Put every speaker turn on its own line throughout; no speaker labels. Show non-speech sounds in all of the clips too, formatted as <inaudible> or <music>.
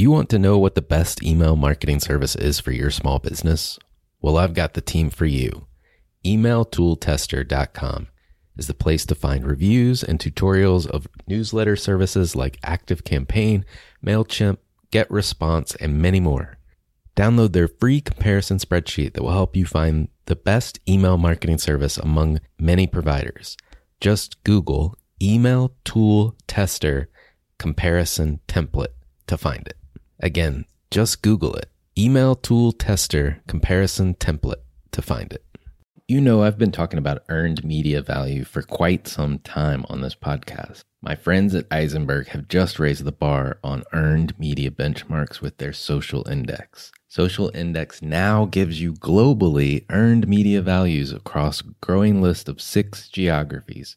You want to know what the best email marketing service is for your small business? Well, I've got the team for you. EmailToolTester.com is the place to find reviews and tutorials of newsletter services like ActiveCampaign, MailChimp, GetResponse, and many more. Download their free comparison spreadsheet that will help you find the best email marketing service among many providers. Just Google Email Tool Tester Comparison Template to find it. Again, just Google it. Email Tool Tester Comparison Template to find it. You know, I've been talking about earned media value for quite some time on this podcast. My friends at Eisenberg have just raised the bar on earned media benchmarks with their social index. Social Index now gives you globally earned media values across a growing list of six geographies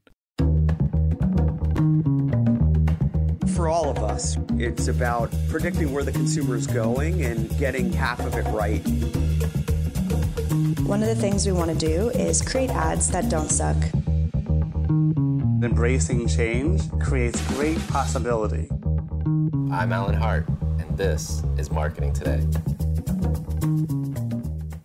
For all of us. It's about predicting where the consumer is going and getting half of it right.
One of the things we want to do is create ads that don't suck.
Embracing change creates great possibility.
I'm Alan Hart, and this is Marketing Today.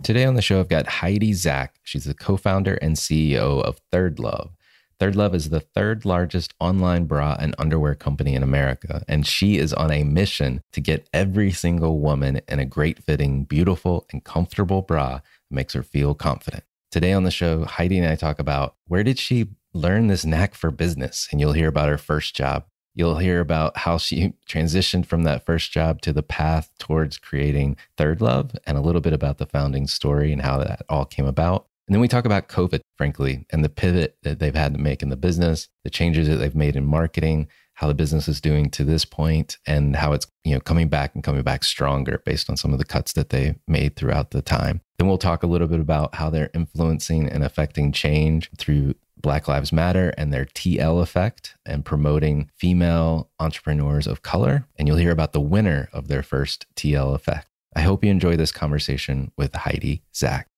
Today on the show, I've got Heidi Zak. She's the co founder and CEO of Third Love. Third Love is the third largest online bra and underwear company in America, and she is on a mission to get every single woman in a great fitting, beautiful, and comfortable bra that makes her feel confident. Today on the show, Heidi and I talk about where did she learn this knack for business, and you'll hear about her first job. You'll hear about how she <laughs> transitioned from that first job to the path towards creating Third Love and a little bit about the founding story and how that all came about. And then we talk about COVID, frankly, and the pivot that they've had to make in the business, the changes that they've made in marketing, how the business is doing to this point, and how it's you know coming back and coming back stronger based on some of the cuts that they made throughout the time. Then we'll talk a little bit about how they're influencing and affecting change through Black Lives Matter and their TL effect and promoting female entrepreneurs of color. And you'll hear about the winner of their first TL effect. I hope you enjoy this conversation with Heidi Zak.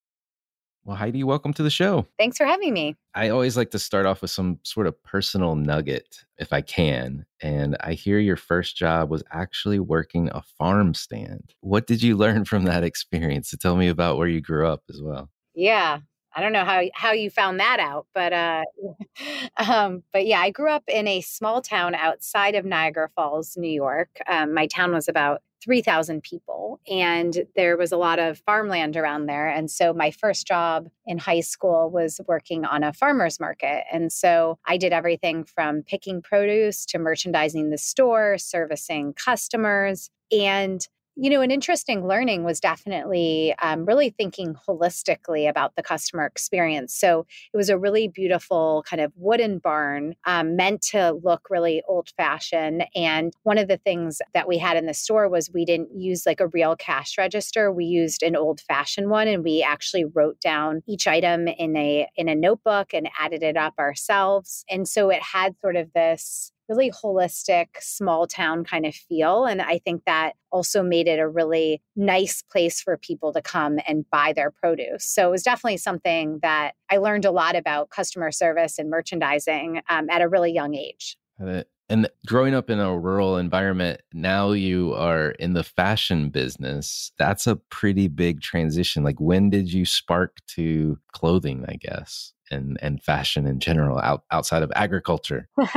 Well, Heidi, welcome to the show.
Thanks for having me.
I always like to start off with some sort of personal nugget if I can. And I hear your first job was actually working a farm stand. What did you learn from that experience? To tell me about where you grew up as well.
Yeah. I don't know how how you found that out, but uh, <laughs> um, but yeah, I grew up in a small town outside of Niagara Falls, New York. Um, my town was about 3,000 people, and there was a lot of farmland around there. And so my first job in high school was working on a farmer's market. And so I did everything from picking produce to merchandising the store, servicing customers. And you know, an interesting learning was definitely um, really thinking holistically about the customer experience. So it was a really beautiful kind of wooden barn um, meant to look really old fashioned. And one of the things that we had in the store was we didn't use like a real cash register. We used an old fashioned one, and we actually wrote down each item in a in a notebook and added it up ourselves. And so it had sort of this really holistic, small town kind of feel. And I think that also made it a really nice place for people to come and buy their produce. So it was definitely something that I learned a lot about customer service and merchandising um, at a really young age.
And growing up in a rural environment, now you are in the fashion business. That's a pretty big transition. Like, when did you spark to clothing, I guess? And and fashion in general out, outside of agriculture? <laughs>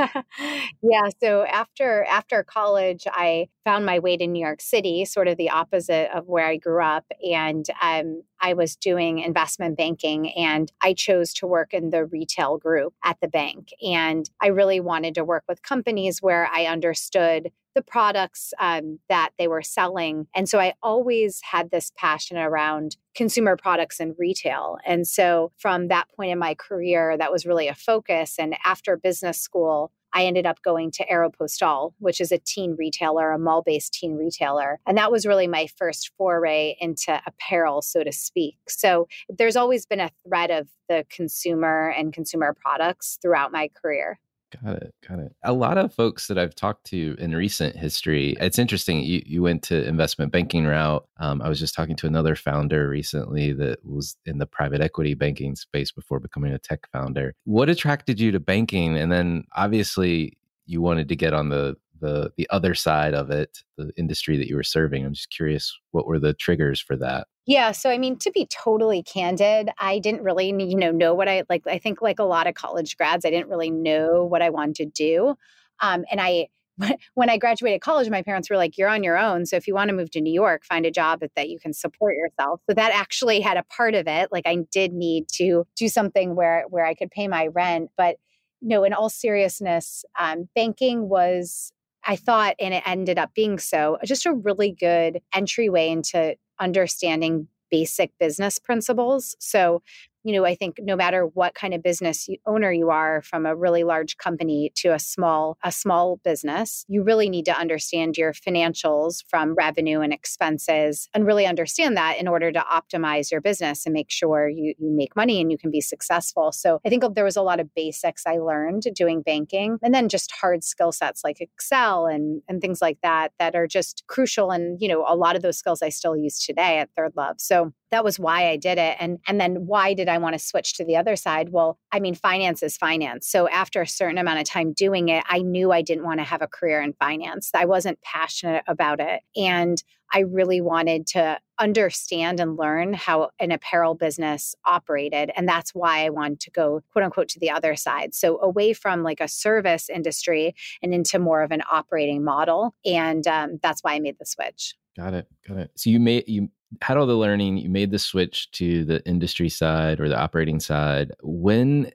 yeah, so after after college, I found my way to New York City, sort of the opposite of where I grew up, and um, I was doing investment banking, and I chose to work in the retail group at the bank, and I really wanted to work with companies where I understood the products um, that they were selling. And so I always had this passion around consumer products and retail. And so from that point in my career, that was really a focus. And after business school, I ended up going to Aeropostale, which is a teen retailer, a mall based teen retailer. And that was really my first foray into apparel, so to speak. So there's always been a thread of the consumer and consumer products throughout my career.
Got it. Got it. A lot of folks that I've talked to in recent history, it's interesting. You, you went to investment banking route. Um, I was just talking to another founder recently that was in the private equity banking space before becoming a tech founder. What attracted you to banking? And then obviously you wanted to get on the the the other side of it, the industry that you were serving. I'm just curious, what were the triggers for that?
Yeah, so I mean, to be totally candid, I didn't really, you know, know what I like. I think, like a lot of college grads, I didn't really know what I wanted to do, um, and I <laughs> when I graduated college, my parents were like, "You're on your own. So if you want to move to New York, find a job that you can support yourself." So that actually had a part of it. Like I did need to do something where where I could pay my rent, but no. In all seriousness, um, banking was I thought, and it ended up being so, just a really good entryway into understanding basic business principles. So, you know, I think no matter what kind of business owner you are, from a really large company to a small a small business, you really need to understand your financials from revenue and expenses, and really understand that in order to optimize your business and make sure you you make money and you can be successful. So I think there was a lot of basics I learned doing banking, and then just hard skill sets like Excel and and things like that that are just crucial. And you know, a lot of those skills I still use today at Third Love. So that was why I did it. And and then why did I want to switch to the other side? Well, I mean, finance is finance. So after a certain amount of time doing it, I knew I didn't want to have a career in finance. I wasn't passionate about it. And I really wanted to understand and learn how an apparel business operated. And that's why I wanted to go, quote unquote, to the other side. So away from like a service industry and into more of an operating model. And um, that's why I made the switch.
Got it. Got it. So you made you had all the learning, you made the switch to the industry side or the operating side. When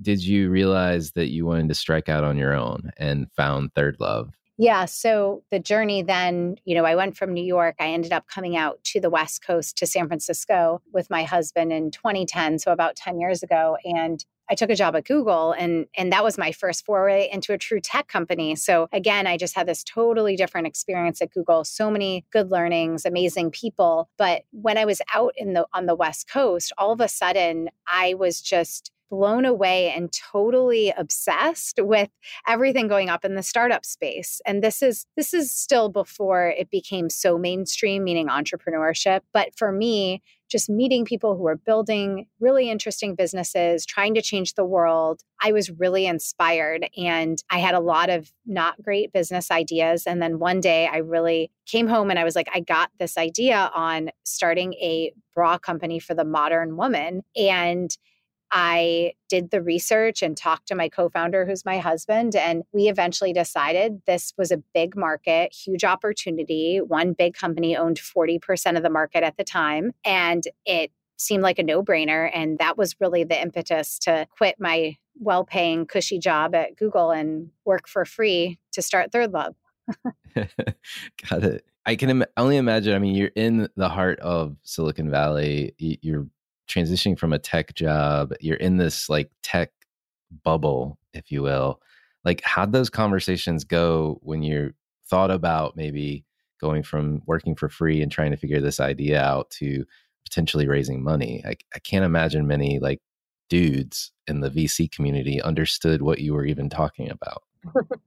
did you realize that you wanted to strike out on your own and found Third Love?
Yeah. So the journey then, you know, I went from New York. I ended up coming out to the West Coast to San Francisco with my husband in 2010. So about 10 years ago. And I took a job at Google and and that was my first foray into a true tech company. So again, I just had this totally different experience at Google, so many good learnings, amazing people, but when I was out in the on the West Coast, all of a sudden I was just blown away and totally obsessed with everything going up in the startup space and this is this is still before it became so mainstream meaning entrepreneurship but for me just meeting people who are building really interesting businesses, trying to change the world. I was really inspired and I had a lot of not great business ideas. And then one day I really came home and I was like, I got this idea on starting a bra company for the modern woman. And I did the research and talked to my co founder, who's my husband, and we eventually decided this was a big market, huge opportunity. One big company owned 40% of the market at the time, and it seemed like a no brainer. And that was really the impetus to quit my well paying, cushy job at Google and work for free to start Third Love. <laughs>
Got it. I can Im- only imagine. I mean, you're in the heart of Silicon Valley. You're transitioning from a tech job, you're in this like tech bubble, if you will. Like, how'd those conversations go when you thought about maybe going from working for free and trying to figure this idea out to potentially raising money? I, I can't imagine many like dudes in the VC community understood what you were even talking about.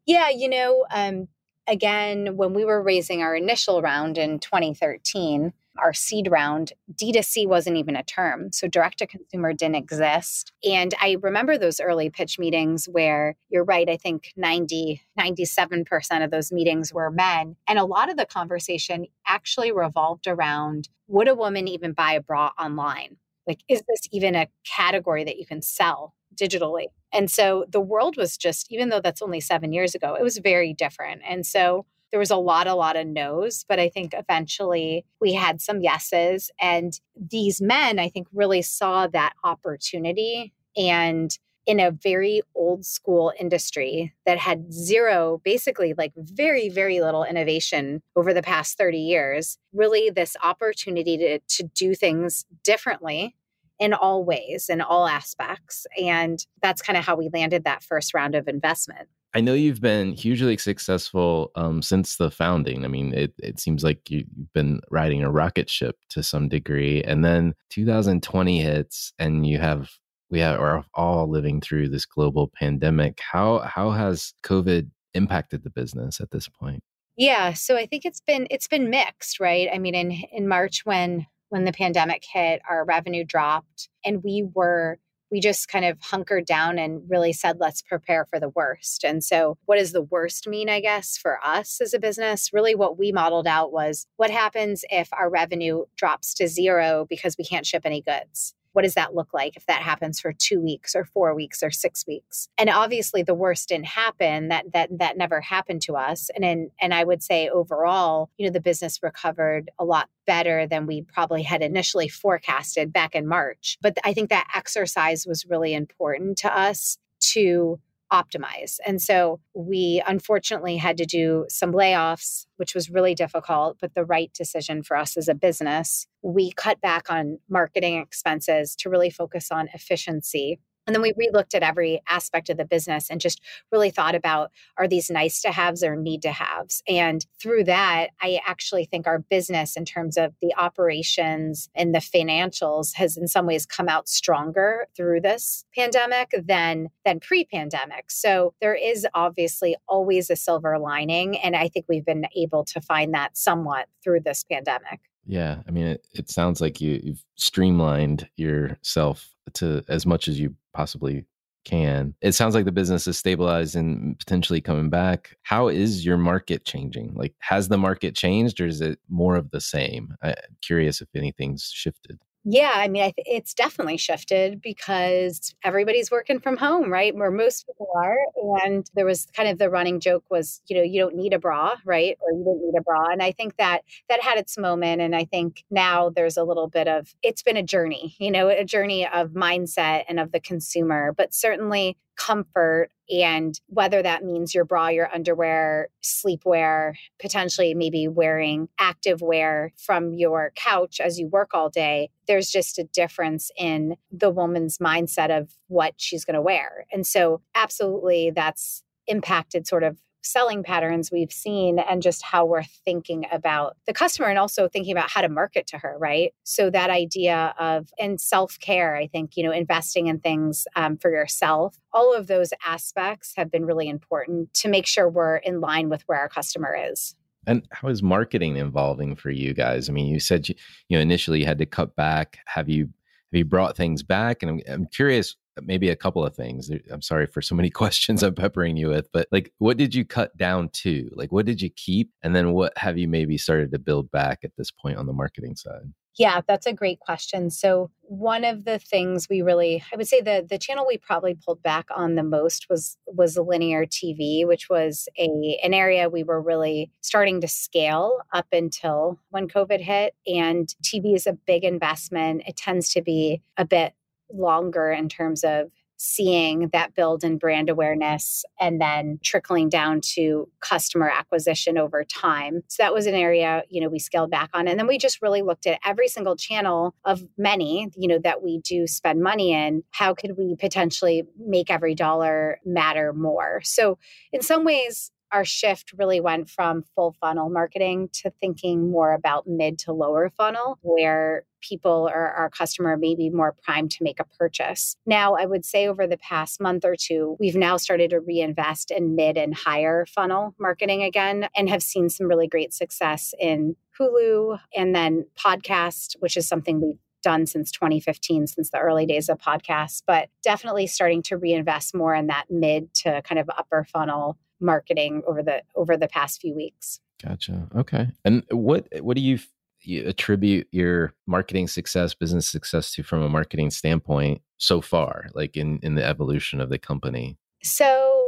yeah, you know, um, again, when we were raising our initial round in 2013, our seed round, D2C wasn't even a term. So direct to consumer didn't exist. And I remember those early pitch meetings where you're right, I think 90, 97% of those meetings were men. And a lot of the conversation actually revolved around would a woman even buy a bra online? Like, is this even a category that you can sell digitally? And so the world was just, even though that's only seven years ago, it was very different. And so there was a lot, a lot of no's, but I think eventually we had some yeses. And these men, I think, really saw that opportunity and in a very old school industry that had zero, basically like very, very little innovation over the past 30 years, really this opportunity to, to do things differently in all ways, in all aspects. And that's kind of how we landed that first round of investment.
I know you've been hugely successful um, since the founding. I mean, it, it seems like you've been riding a rocket ship to some degree. And then 2020 hits, and you have we are all living through this global pandemic. How how has COVID impacted the business at this point?
Yeah, so I think it's been it's been mixed, right? I mean, in in March when when the pandemic hit, our revenue dropped, and we were we just kind of hunkered down and really said, let's prepare for the worst. And so, what does the worst mean, I guess, for us as a business? Really, what we modeled out was what happens if our revenue drops to zero because we can't ship any goods? What does that look like if that happens for two weeks or four weeks or six weeks? And obviously the worst didn't happen. That that that never happened to us. And in, and i would say overall you know the business recovered a lot better than we probably had initially forecasted back in march. But i think that exercise was really important to us to optimize. And so we unfortunately had to do some layoffs, which was really difficult, but the right decision for us as a business. We cut back on marketing expenses to really focus on efficiency. And then we relooked at every aspect of the business and just really thought about are these nice to haves or need to haves? And through that, I actually think our business, in terms of the operations and the financials, has in some ways come out stronger through this pandemic than than pre-pandemic. So there is obviously always a silver lining. And I think we've been able to find that somewhat through this pandemic.
Yeah, I mean, it, it sounds like you, you've streamlined yourself to as much as you possibly can. It sounds like the business is stabilized and potentially coming back. How is your market changing? Like, has the market changed or is it more of the same? I'm curious if anything's shifted.
Yeah, I mean, I th- it's definitely shifted because everybody's working from home, right? Where most people are. And there was kind of the running joke was, you know, you don't need a bra, right? Or you don't need a bra. And I think that that had its moment. And I think now there's a little bit of, it's been a journey, you know, a journey of mindset and of the consumer, but certainly comfort and whether that means your bra, your underwear, sleepwear, potentially maybe wearing active wear from your couch as you work all day, there's just a difference in the woman's mindset of what she's going to wear. And so, absolutely, that's impacted sort of selling patterns we've seen and just how we're thinking about the customer and also thinking about how to market to her, right? So that idea of and self care, I think you know investing in things um, for yourself. All of those aspects have been really important to make sure we're in line with where our customer is.
And how is marketing evolving for you guys? I mean, you said you, you know initially you had to cut back. Have you have you brought things back? And I'm, I'm curious maybe a couple of things. Eh, I'm sorry for so many <laughs> questions I'm peppering you with, but like, what did you cut down to? Like, what did you keep? And then what have you maybe started to build back at this point on the marketing side?
Yeah, that's a great question. So one of the things we really I would say the the channel we probably pulled back on the most was was linear TV, which was a an area we were really starting to scale up until when COVID hit and TV is a big investment. It tends to be a bit longer in terms of seeing that build in brand awareness and then trickling down to customer acquisition over time. So that was an area, you know, we scaled back on. And then we just really looked at every single channel of many, you know, that we do spend money in. How could we potentially make every dollar matter more? So in some ways, our shift really went from full funnel marketing to thinking more about mid to lower funnel, where people or our customer may be more primed to make a purchase. Now, I would say over the past month or two, we've now started to reinvest in mid and higher funnel marketing again and have seen some really great success in Hulu and then podcast, which is something we've done since 2015, since the early days of podcasts, but definitely starting to reinvest more in that mid to kind of upper funnel marketing over the over the past few weeks.
Gotcha. Okay. And what what do you you attribute your marketing success, business success to from a marketing standpoint so far, like in in the evolution of the company?
So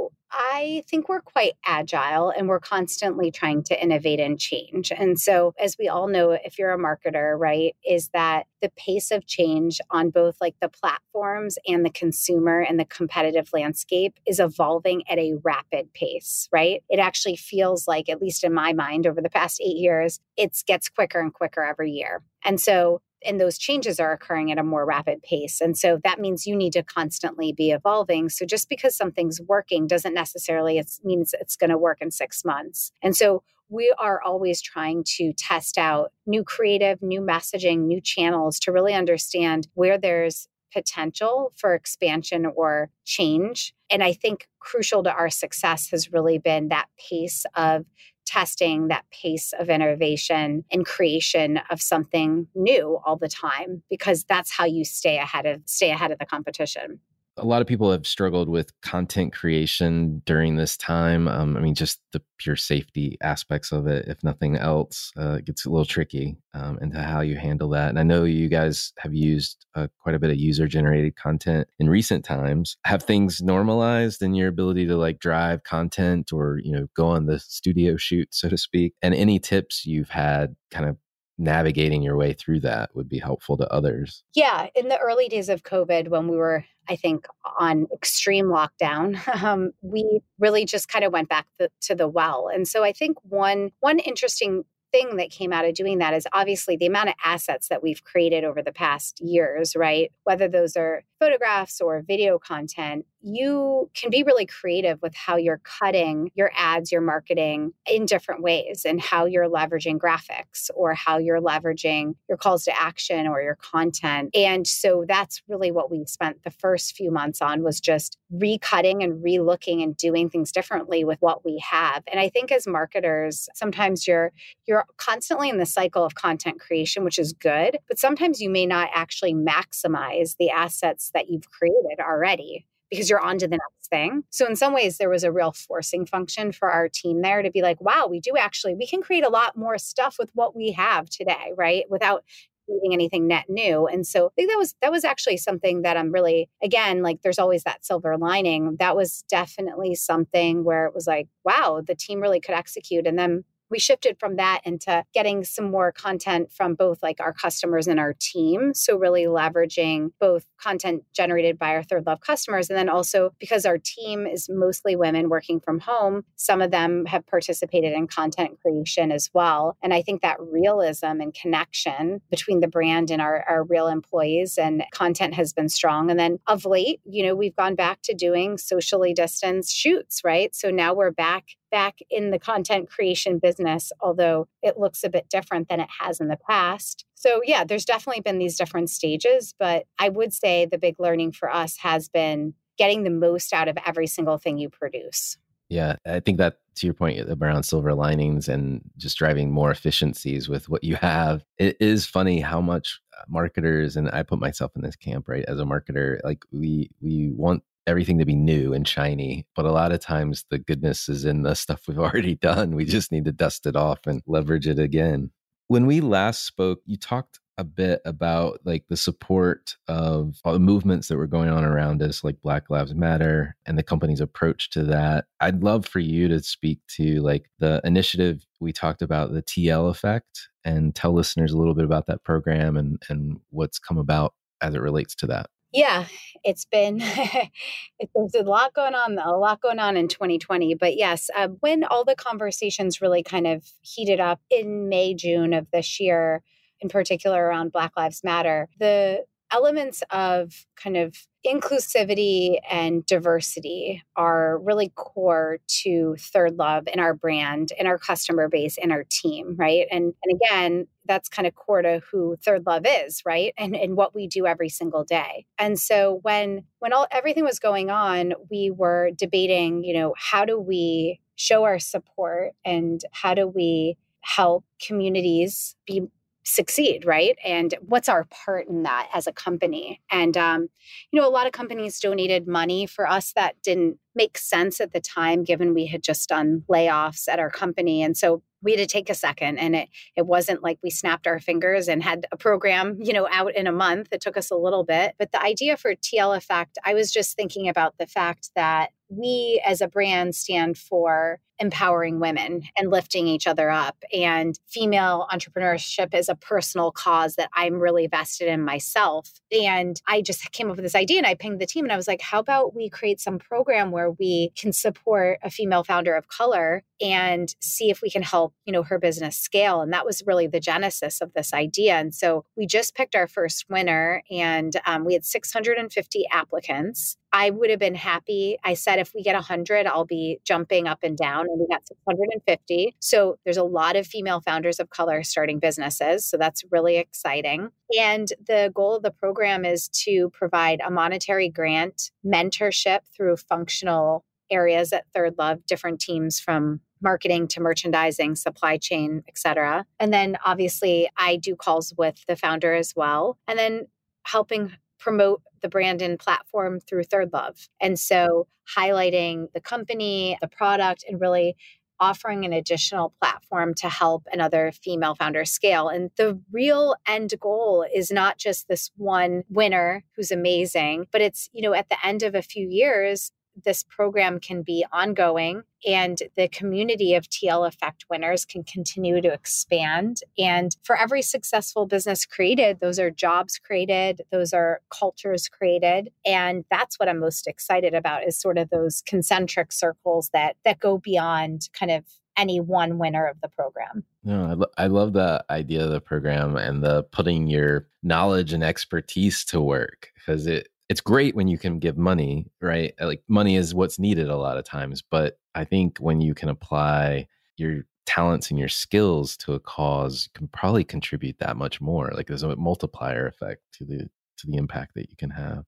I think we're quite agile and we're constantly trying to innovate and change. And so, as we all know, if you're a marketer, right, is that the pace of change on both like the platforms and the consumer and the competitive landscape is evolving at a rapid pace, right? It actually feels like, at least in my mind, over the past eight years, it gets quicker and quicker every year. And so, and those changes are occurring at a more rapid pace. And so that means you need to constantly be evolving. So just because something's working doesn't necessarily it means it's going to work in 6 months. And so we are always trying to test out new creative, new messaging, new channels to really understand where there's potential for expansion or change. And I think crucial to our success has really been that pace of testing that pace of innovation and creation of something new all the time because that's how you stay ahead of stay ahead of the competition
a lot of people have struggled with content creation during this time. Um, I mean, just the pure safety aspects of it, if nothing else, uh, gets a little tricky um, into how you handle that. And I know you guys have used uh, quite a bit of user generated content in recent times. Have things normalized in your ability to like drive content or, you know, go on the studio shoot, so to speak? And any tips you've had kind of navigating your way through that would be helpful to others.
Yeah, in the early days of COVID, when we were, I think, on extreme lockdown, <laughs> um, we really just kind of went back the, to the well. And so I think one one interesting thing that came out of doing that is obviously the amount of assets that we've created over the past years, right? Whether those are photographs or video content, you can be really creative with how you're cutting your ads, your marketing in different ways and how you're leveraging graphics or how you're leveraging your calls to action or your content. And so that's really what we spent the first few months on was just recutting and relooking and doing things differently with what we have. And I think as marketers, sometimes you're you're constantly in the cycle of content creation, which is good, but sometimes you may not actually maximize the assets that you've created already because you're on to the next thing. So in some ways there was a real forcing function for our team there to be like, wow, we do actually we can create a lot more stuff with what we have today, right? Without creating anything net new. And so I think that was that was actually something that I'm really again like there's always that silver lining. That was definitely something where it was like, wow, the team really could execute and then we shifted from that into getting some more content from both like our customers and our team. So, really leveraging both content generated by our Third Love customers. And then also because our team is mostly women working from home, some of them have participated in content creation as well. And I think that realism and connection between the brand and our, our real employees and content has been strong. And then of late, you know, we've gone back to doing socially distanced shoots, right? So now we're back back in the content creation business, although it looks a bit different than it has in the past. So, yeah, there's definitely been these different stages, but I would say the big learning for us has been getting the most out of every single thing you produce.
Yeah, I think that to your point around silver linings and just driving more efficiencies with what you have, it is funny how much uh, marketers and I put myself in this camp, right? As a marketer, like we we want everything to be new and shiny. But a lot of times the goodness is in the <laughs> stuff we've already done. We just need to dust it off and leverage it again. When we last spoke, you talked a bit about like the support of all the movements that were going on around us, like Black Lives Matter and the company's approach to that. I'd love for you to speak to like the initiative we talked about, the TL effect, and tell listeners a little bit about that program and, and what's come about as it relates to that.
Yeah, it's been <laughs> there's a lot going on, a lot going on in 2020. But yes, uh, when all the conversations really kind of heated up in May, June of this year, in particular around Black Lives Matter, the elements of kind of inclusivity and diversity are really core to Third Love and our brand and our customer base and our team, right? And and again, that's kind of core to who Third Love is, right? And and what we do every single day. And so when when all everything was going on, we were debating, you know, how do we show our support and how do we help communities be succeed right? And what's our part in that as a company? And um, you know a lot of companies donated money for us that didn't make sense at the time given we had just done layoffs at our company. And so we had to take a second and it it wasn't like we snapped our fingers and had a program you know out in a month. It took us a little bit. But the idea for tl effect i was just thinking about the fact that we as a brand stand for empowering women and lifting each other up. And female entrepreneurship is a personal cause that I'm really vested in myself. And I just came up with this idea and I pinged the team and I was like, how about we create some program where we can support a female founder of color and see if we can help, you know, her business scale. And that was really the genesis of this idea. And so we just picked our first winner and um, we had 650 applicants. I would have been happy. I said, if we get 100, I'll be jumping up and down. And we got 650. So there's a lot of female founders of color starting businesses. So that's really exciting. And the goal of the program is to provide a monetary grant, mentorship through functional areas at Third Love, different teams from marketing to merchandising, supply chain, et cetera. And then obviously I do calls with the founder as well. And then helping promote the brand and platform through Third Love. And so highlighting the company, the product, and really offering an additional platform to help another female founder scale. And the real end goal is not just this one winner who's amazing, but it's, you know, at the end of a few years, this program can be ongoing and the community of TL Effect winners can continue to expand. And for every successful business created, those are jobs created, those are cultures created. And that's what I'm most excited about is sort of those concentric circles that that go beyond kind of any one winner of the program.
No, I, lo- I love the idea of the program and the putting your knowledge and expertise to work because it it's great when you can give money, right? Uh, like money is what's needed a lot of times, but I think when you can apply your talents and your skills to a cause, you can probably contribute that much more. Like there's a multiplier effect to the to the impact that you can have.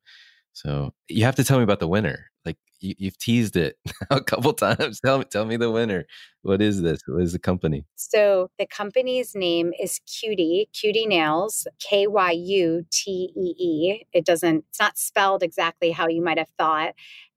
So you have to tell me about the winner. Like you, have teased it <laughs> a couple times. Tell me, tell me the winner. What is this? What is the company?
So the company's name is Cutie Kyutee Nails, K Y U T E E. It doesn't, it's not spelled exactly how you might have thought.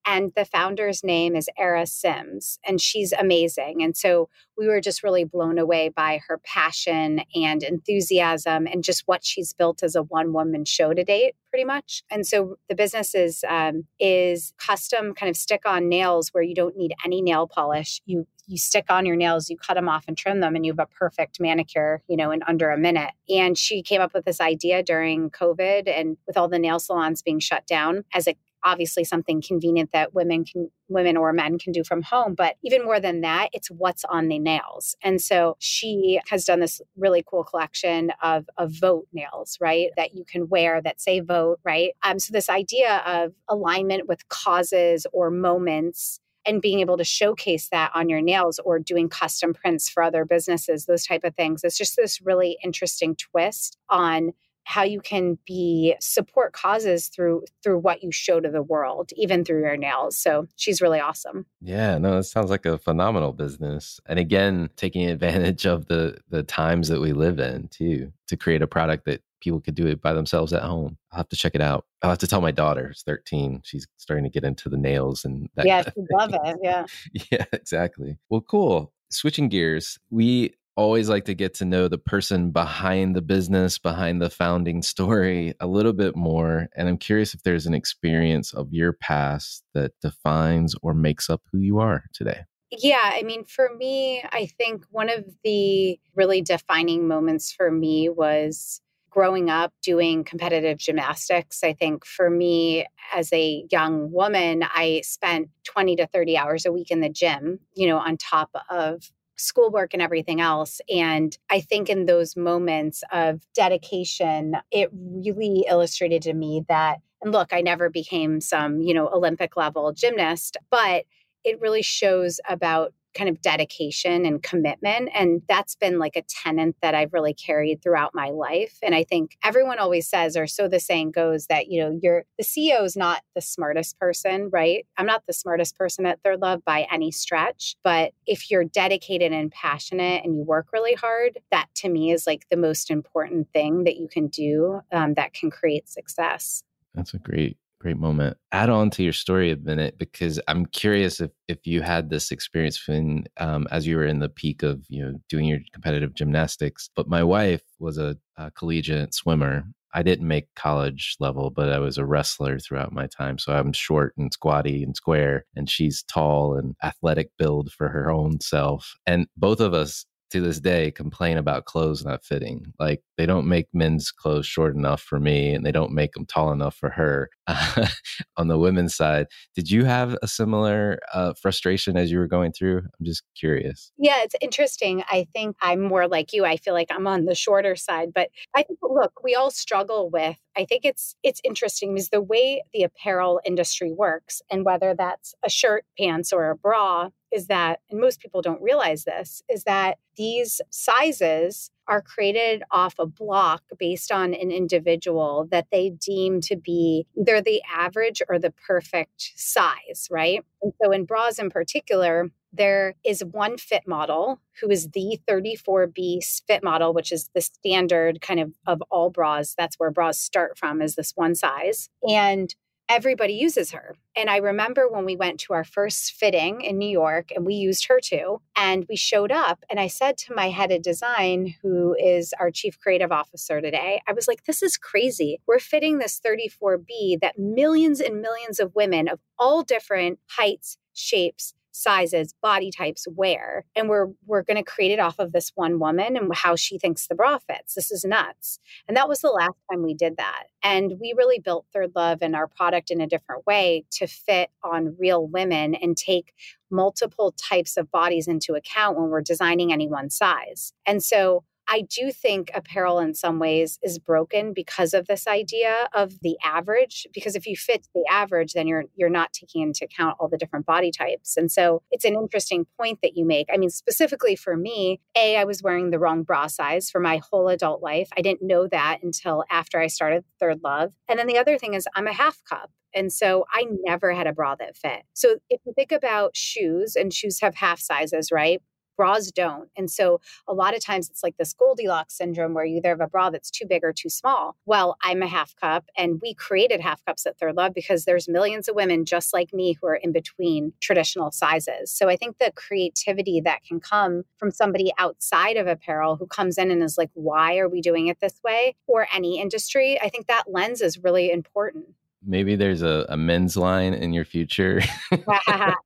And the founder's name is Era Sims, and she's amazing. And so we were just really blown away by her passion and enthusiasm and just what she's built as a one woman show to date, pretty much. And so the business is, um, is custom kind of stick on nails where you don't need any nail polish. You you stick on your nails, you cut them off and trim them, and you have a perfect manicure, you know, in under a minute. And she came up with this idea during COVID and with all the nail salons being shut down as a obviously something convenient that women can women or men can do from home but even more than that it's what's on the nails. And so she has done this really cool collection of of vote nails right that you can wear that say vote right? Um so this idea of alignment with causes or moments and being able to showcase that on your nails or doing custom prints for other businesses those type of things it's just this really interesting twist on how you can be support causes through through what you show to the world even through your nails so she's really awesome.
Yeah no it sounds like a phenomenal business and again taking advantage of the the times that we live in too to create a product that people could do it by themselves at home. I'll have to check it out. I'll have to tell my daughter who's 13 she's starting to get into the nails and
that yeah she love it yeah. <laughs>
Yeah exactly. Well cool. Switching gears we always like to get to know the person behind the business, behind the founding story a little bit more. And I'm curious if there's an experience of your past that defines or makes up who you are today.
Yeah, I mean, for me, I think one of the really defining moments for me was growing up doing competitive gymnastics. I think for me as a young woman, I spent 20 to 30 hours a week in the gym, you know, on top of schoolwork and everything else. And I think in those moments of dedication, it really illustrated to me that, and look, I never became some, you know, Olympic level gymnast, but it really shows about kind of dedication and commitment. And that's been like a tenant that I've really carried throughout my life. And I think everyone always says, or so the saying goes, that, you know, you're the CEO is not the smartest person, right? I'm not the smartest person at Third Love by any stretch. But if you're dedicated and passionate and you work really hard, that to me is like the most important thing that you can do um, that can create success.
That's a great great moment. Add on to your story a minute because I'm curious if if you had this experience when um, as you were in the peak of you know doing your competitive gymnastics. But my wife was a, a collegiate swimmer. I didn't make college level, but I was a wrestler throughout my time. So I'm short and squatty and square, and she's tall and athletic build for her own self. And both of us to this day complain about clothes not fitting. Like they don't make men's clothes short enough for me and they don't make them tall enough for her. <laughs> On the women's side, did you have a similar uh, frustration as you were going through? I'm just curious.
Yeah, it's interesting. I think I'm more like you. I feel like I'm on the shorter side, but I think look, we all struggle with I think it's it's interesting because the way the apparel industry works and whether that's a shirt, pants or a bra is that and most people don't realize this is that these sizes are created off a block based on an individual that they deem to be either the average or the perfect size, right? And so in bras in particular, there is one fit model who is the 34B fit model, which is the standard kind of of all bras. That's where bras start from, is this one size. And everybody uses her. And I remember when we went to our first fitting in New York and we used her too. And we showed up and I said to my head of design, who is our chief creative officer today, I was like, this is crazy. We're fitting this 34B that millions and millions of women of all different heights, shapes, sizes, body types wear. And we're we're going to create it off of this one woman and how she thinks the bra fits. This is nuts. And that was the last time we did that. And we really built Third Love and our product in a different way to fit on real women and take multiple types of bodies into account when we're designing any one size. And so I do think apparel in some ways is broken because of this idea of the average because if you fit the average then you're you're not taking into account all the different body types. And so it's an interesting point that you make. I mean specifically for me, A I was wearing the wrong bra size for my whole adult life. I didn't know that until after I started Third Love. And then the other thing is I'm a half cup. And so I never had a bra that fit. So if you think about shoes, and shoes have half sizes, right? Bras don't. And so a lot of times it's like this Goldilocks syndrome where you either have a bra that's too big or too small. Well, I'm a half cup and we created half cups at Third Love because there's millions of women just like me who are in between traditional sizes. So I think the creativity that can come from somebody outside of apparel who comes in and is like, why are we doing it this way? Or any industry, I think that lens is really important.
Maybe there's a, a men's line in your future. <laughs>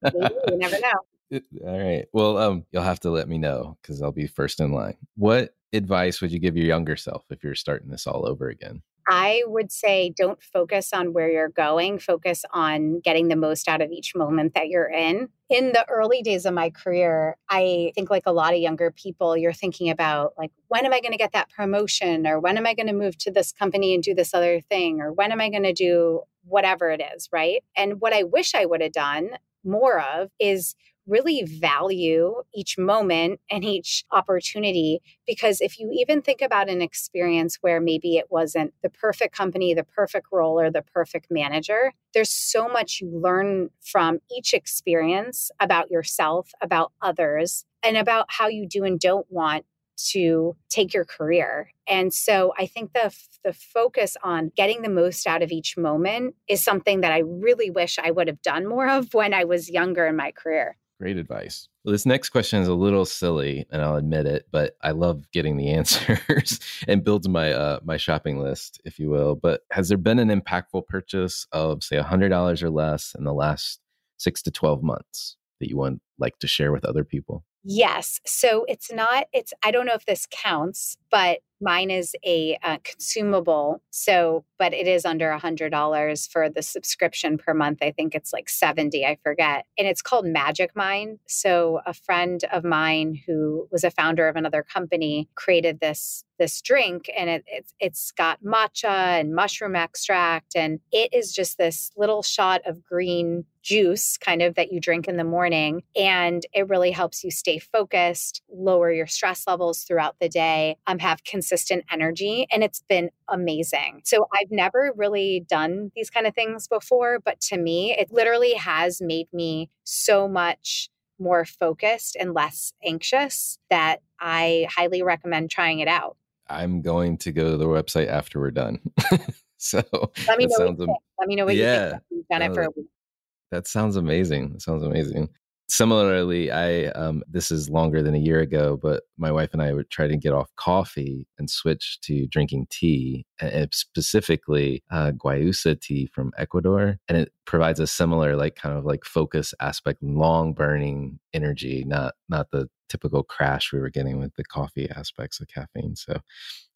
You never know.
All right. Well, um, you'll have to let me know because I'll be first in line. What advice would you give your younger self if you're starting this all over again?
I would say don't focus on where you're going, focus on getting the most out of each moment that you're in. In the early days of my career, I think, like a lot of younger people, you're thinking about, like, when am I going to get that promotion? Or when am I going to move to this company and do this other thing? Or when am I going to do whatever it is? Right. And what I wish I would have done more of is really value each moment and each opportunity. Because if you even think about an experience where maybe it wasn't the perfect company, the perfect role, or the perfect manager, there's so much you learn from each experience about yourself, about others, and about how you do and don't want to take your career. And so I think the the focus on getting the most out of each moment is something that I really wish I would have done more of when I was younger in my career.
Great advice. Well, this next question is a little silly, and I'll admit it, but I love getting the <laughs> answers and builds my uh, my shopping list, if you will. But has there been an impactful purchase of, say, hundred dollars or less in the last six to twelve months that you want like to share with other people?
Yes. So it's not. It's. I don't know if this counts, but Mine is a uh, consumable. So, but it is under a $100 for the subscription per month. I think it's like 70, I forget. And it's called Magic Mind. So, a friend of mine who was a founder of another company created this this drink and it, it's it's got matcha and mushroom extract and it is just this little shot of green juice kind of that you drink in the morning and it really helps you stay focused lower your stress levels throughout the day um, have consistent energy and it's been amazing so i've never really done these kind of things before but to me it literally has made me so much more focused and less anxious that i highly recommend trying it out
I'm going to go to the website after we're done. <laughs> so
let me know. What Let me know what yeah, you think. You've done it for a week.
That sounds amazing. That sounds amazing. Similarly, I um, this is longer than a year ago, but my wife and I would try to get off coffee and switch to drinking tea, and specifically uh, guayusa tea from Ecuador, and it provides a similar like kind of like focus aspect, long burning energy, not not the typical crash we were getting with the coffee aspects of caffeine. So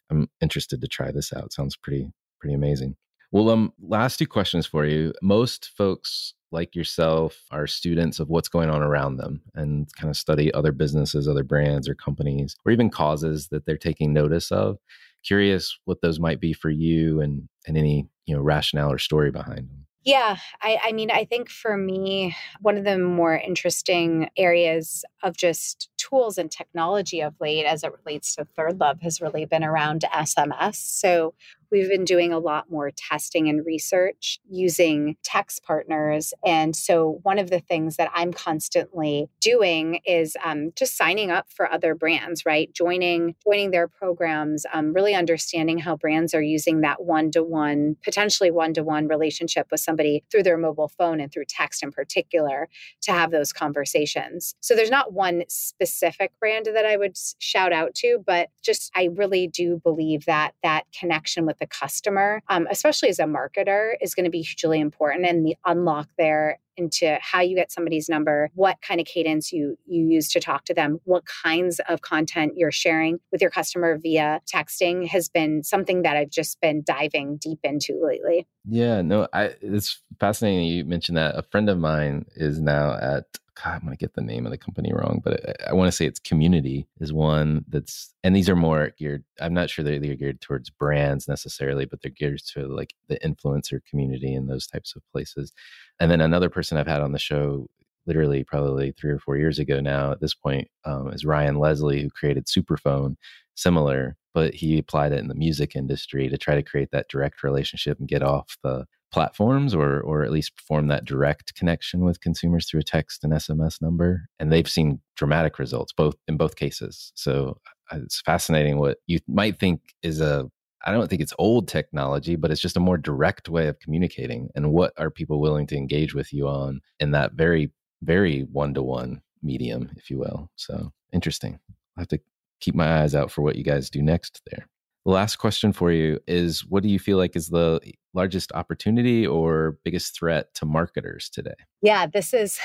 I'm interested to try this out. Sounds pretty pretty amazing. Well, um, last two questions for you. Most folks like yourself are students of what's going on around them and kind of study other businesses, other brands or companies, or even causes that they're taking notice of. Curious what those might be for you and and any you know rationale or story behind them.
Yeah, I, I mean, I think for me, one of the more interesting areas of just tools and technology of late as it relates to ThirdLove has really been around SMS. So we've been doing a lot more testing and research using text partners. And so, one of the things that I'm constantly doing is um, just signing up for other brands, right? Joining joining their programs, um, really understanding how brands are using that one to one, potentially one to one relationship with somebody through their mobile phone and through text in particular to have those conversations. So, there's not one specific brand that I would shout out to, but just I really do believe that that connection with the the customer, um, especially as a marketer, is going to be hugely important. And the unlock there into how you get somebody's number, what kind of cadence you you use to talk to them, what kinds of content you're sharing with your customer via texting has been something that I've just been diving deep into lately.
Yeah, no, I it's fascinating you mentioned that. A friend of mine is now at God, I'm going to get the name of the company wrong, but I, I want to say it's Community is one that's, and these are more geared. I'm not sure they're, they're geared towards brands necessarily, but they're geared to like the influencer community and those types of places. And then another person I've had on the show, literally probably three or four years ago now at this point, um, is Ryan Leslie, who created Superphone, similar, but he applied it in the music industry to try to create that direct relationship and get off the platforms or or at least form that direct connection with consumers through a text and SMS number. And they've seen dramatic results both in both cases. So uh, it's fascinating what you might think is a I don't think it's old technology but it's just a more direct way of communicating and what are people willing to engage with you on in that very very one-to-one medium if you will. So interesting. I have to keep my eyes out for what you guys do next there. The last question for you is what do you feel like is the largest opportunity or biggest threat to marketers today?
Yeah, this is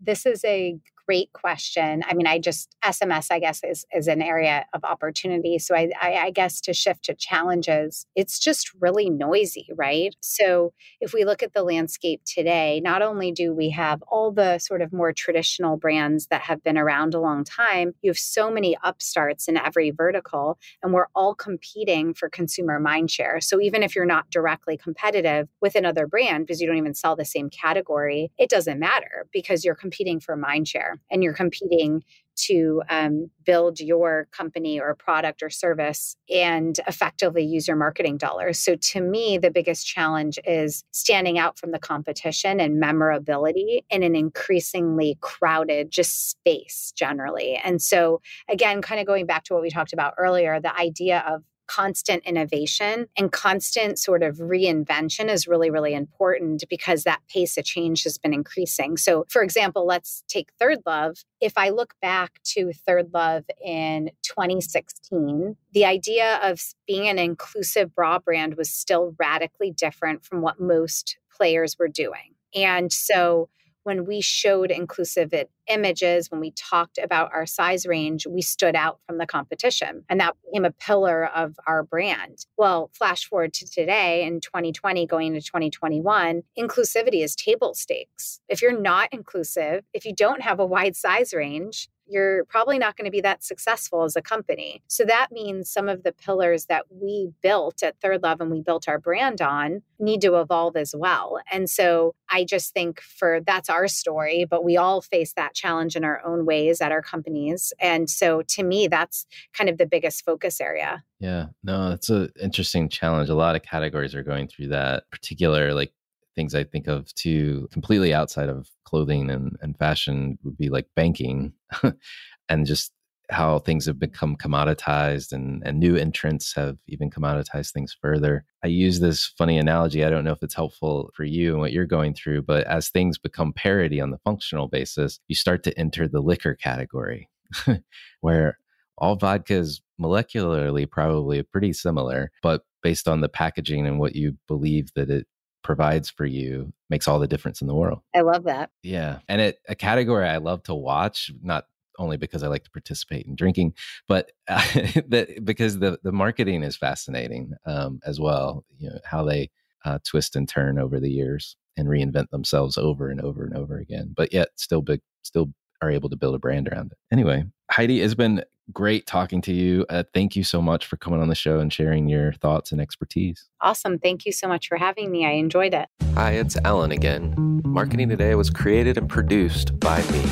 this is a great question. I mean, I just SMS, I guess, is is an area of opportunity. So I, I, I guess to shift to challenges, it's just really noisy, right? So if we look at the landscape today, not only do we have all the sort of more traditional brands that have been around a long time, you have so many upstarts in every vertical, and we're all competing for consumer mindshare. So even if you're not directly competitive with another brand because you don't even sell the same category, it doesn't matter because you're competing for mindshare and you're competing to um, build your company or product or service and effectively use your marketing dollars. So, to me, the biggest challenge is standing out from the competition and memorability in an increasingly crowded just space generally. And so, again, kind of going back to what we talked about earlier, the idea of constant innovation and constant sort of reinvention is really, really important because that pace of change has been increasing. So, for example, let's take ThirdLove. If I look back to ThirdLove in 2016, the idea of being an inclusive bra brand was still radically different from what most players were doing. And so, when we showed inclusive images, when we talked about our size range, we stood out from the competition. And that became a pillar of our brand. Well, flash forward to today in 2020, going into 2021, inclusivity is table stakes. If you're not inclusive, if you don't have a wide size range, you're probably not going to be that successful as a company. So that means some of the pillars that we built at ThirdLove and we built our brand on need to evolve as well. And so I just think for that's our story, but we all face that challenge in our own ways at our companies. And so to me, that's kind of the biggest focus area.
Yeah, no, it's an interesting challenge. A lot of categories are going through that particular like things I think of too, completely outside of clothing and, and fashion would be like banking <laughs> and just how things have become commoditized and, and new entrants have even commoditized things further. I use this funny analogy. I don't know if it's helpful for you and what you're going through, but as things become parity on the functional basis, you start to enter the liquor category <laughs> where all vodka is molecularly probably pretty similar, but based on the packaging and what you believe that it provides for you makes all the difference in the world.
I love that.
Yeah. And it a category I love to watch, not only because I like to participate in drinking, but uh, <laughs> that because the the marketing is fascinating um, as well. You know how they uh, twist and turn over the years and reinvent themselves over and over and over again, but yet still big, still are able to build a brand around it. Anyway, Heidi, it's been great talking to you. Uh, thank you so much for coming on the show and sharing your thoughts and expertise.
Awesome. Thank you so much for having me. I enjoyed it.
Hi, it's Alan again. Marketing Today was created and produced by me.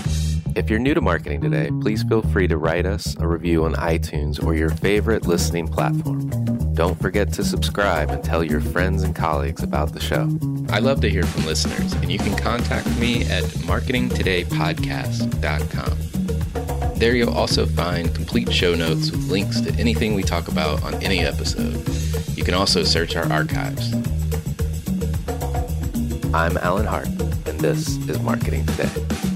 If you're new to Marketing Today, please feel free to write us a review on iTunes or your favorite listening platform. Don't forget to subscribe and tell your friends and colleagues about the show. I love to hear from listeners, and you can contact me at marketingtodaypodcast.com. There you'll also find complete show notes with links to anything we talk about on any episode. You can also search our archives. I'm Alan Hart, and this is Marketing Today.